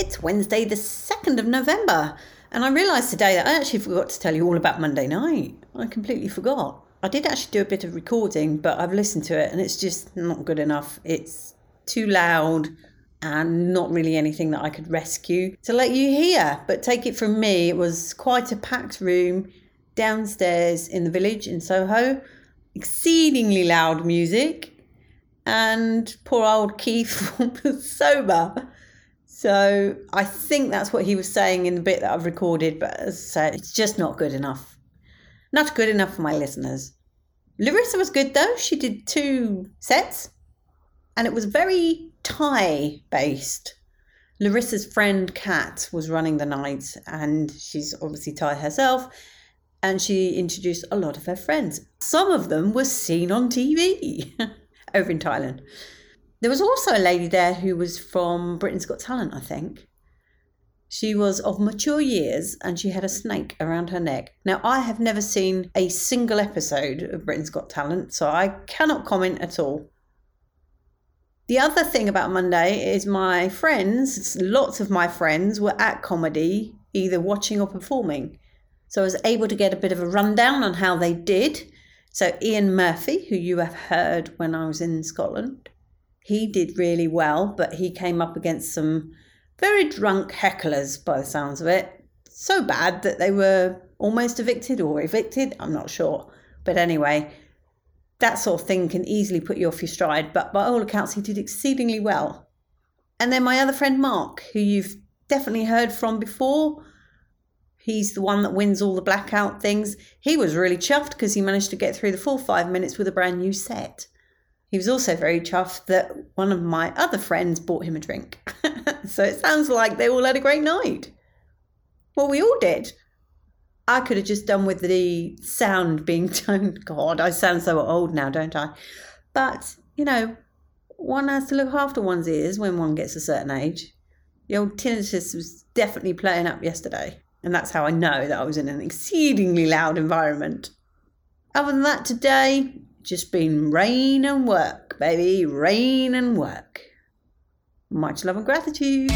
It's Wednesday, the 2nd of November, and I realised today that I actually forgot to tell you all about Monday night. I completely forgot. I did actually do a bit of recording, but I've listened to it and it's just not good enough. It's too loud and not really anything that I could rescue to let you hear. But take it from me, it was quite a packed room downstairs in the village in Soho, exceedingly loud music, and poor old Keith was sober. So I think that's what he was saying in the bit that I've recorded, but as I said, it's just not good enough. Not good enough for my listeners. Larissa was good though. She did two sets and it was very Thai based. Larissa's friend Kat was running the night and she's obviously Thai herself and she introduced a lot of her friends. Some of them were seen on TV over in Thailand. There was also a lady there who was from Britain's Got Talent, I think. She was of mature years and she had a snake around her neck. Now, I have never seen a single episode of Britain's Got Talent, so I cannot comment at all. The other thing about Monday is my friends, lots of my friends, were at comedy, either watching or performing. So I was able to get a bit of a rundown on how they did. So, Ian Murphy, who you have heard when I was in Scotland, he did really well, but he came up against some very drunk hecklers by the sounds of it. So bad that they were almost evicted or evicted, I'm not sure. But anyway, that sort of thing can easily put you off your stride. But by all accounts, he did exceedingly well. And then my other friend Mark, who you've definitely heard from before, he's the one that wins all the blackout things. He was really chuffed because he managed to get through the full five minutes with a brand new set. He was also very chuffed that one of my other friends bought him a drink. so it sounds like they all had a great night. Well, we all did. I could have just done with the sound being toned. God, I sound so old now, don't I? But, you know, one has to look after one's ears when one gets a certain age. The old tinnitus was definitely playing up yesterday. And that's how I know that I was in an exceedingly loud environment. Other than that, today, just been rain and work, baby. Rain and work. Much love and gratitude.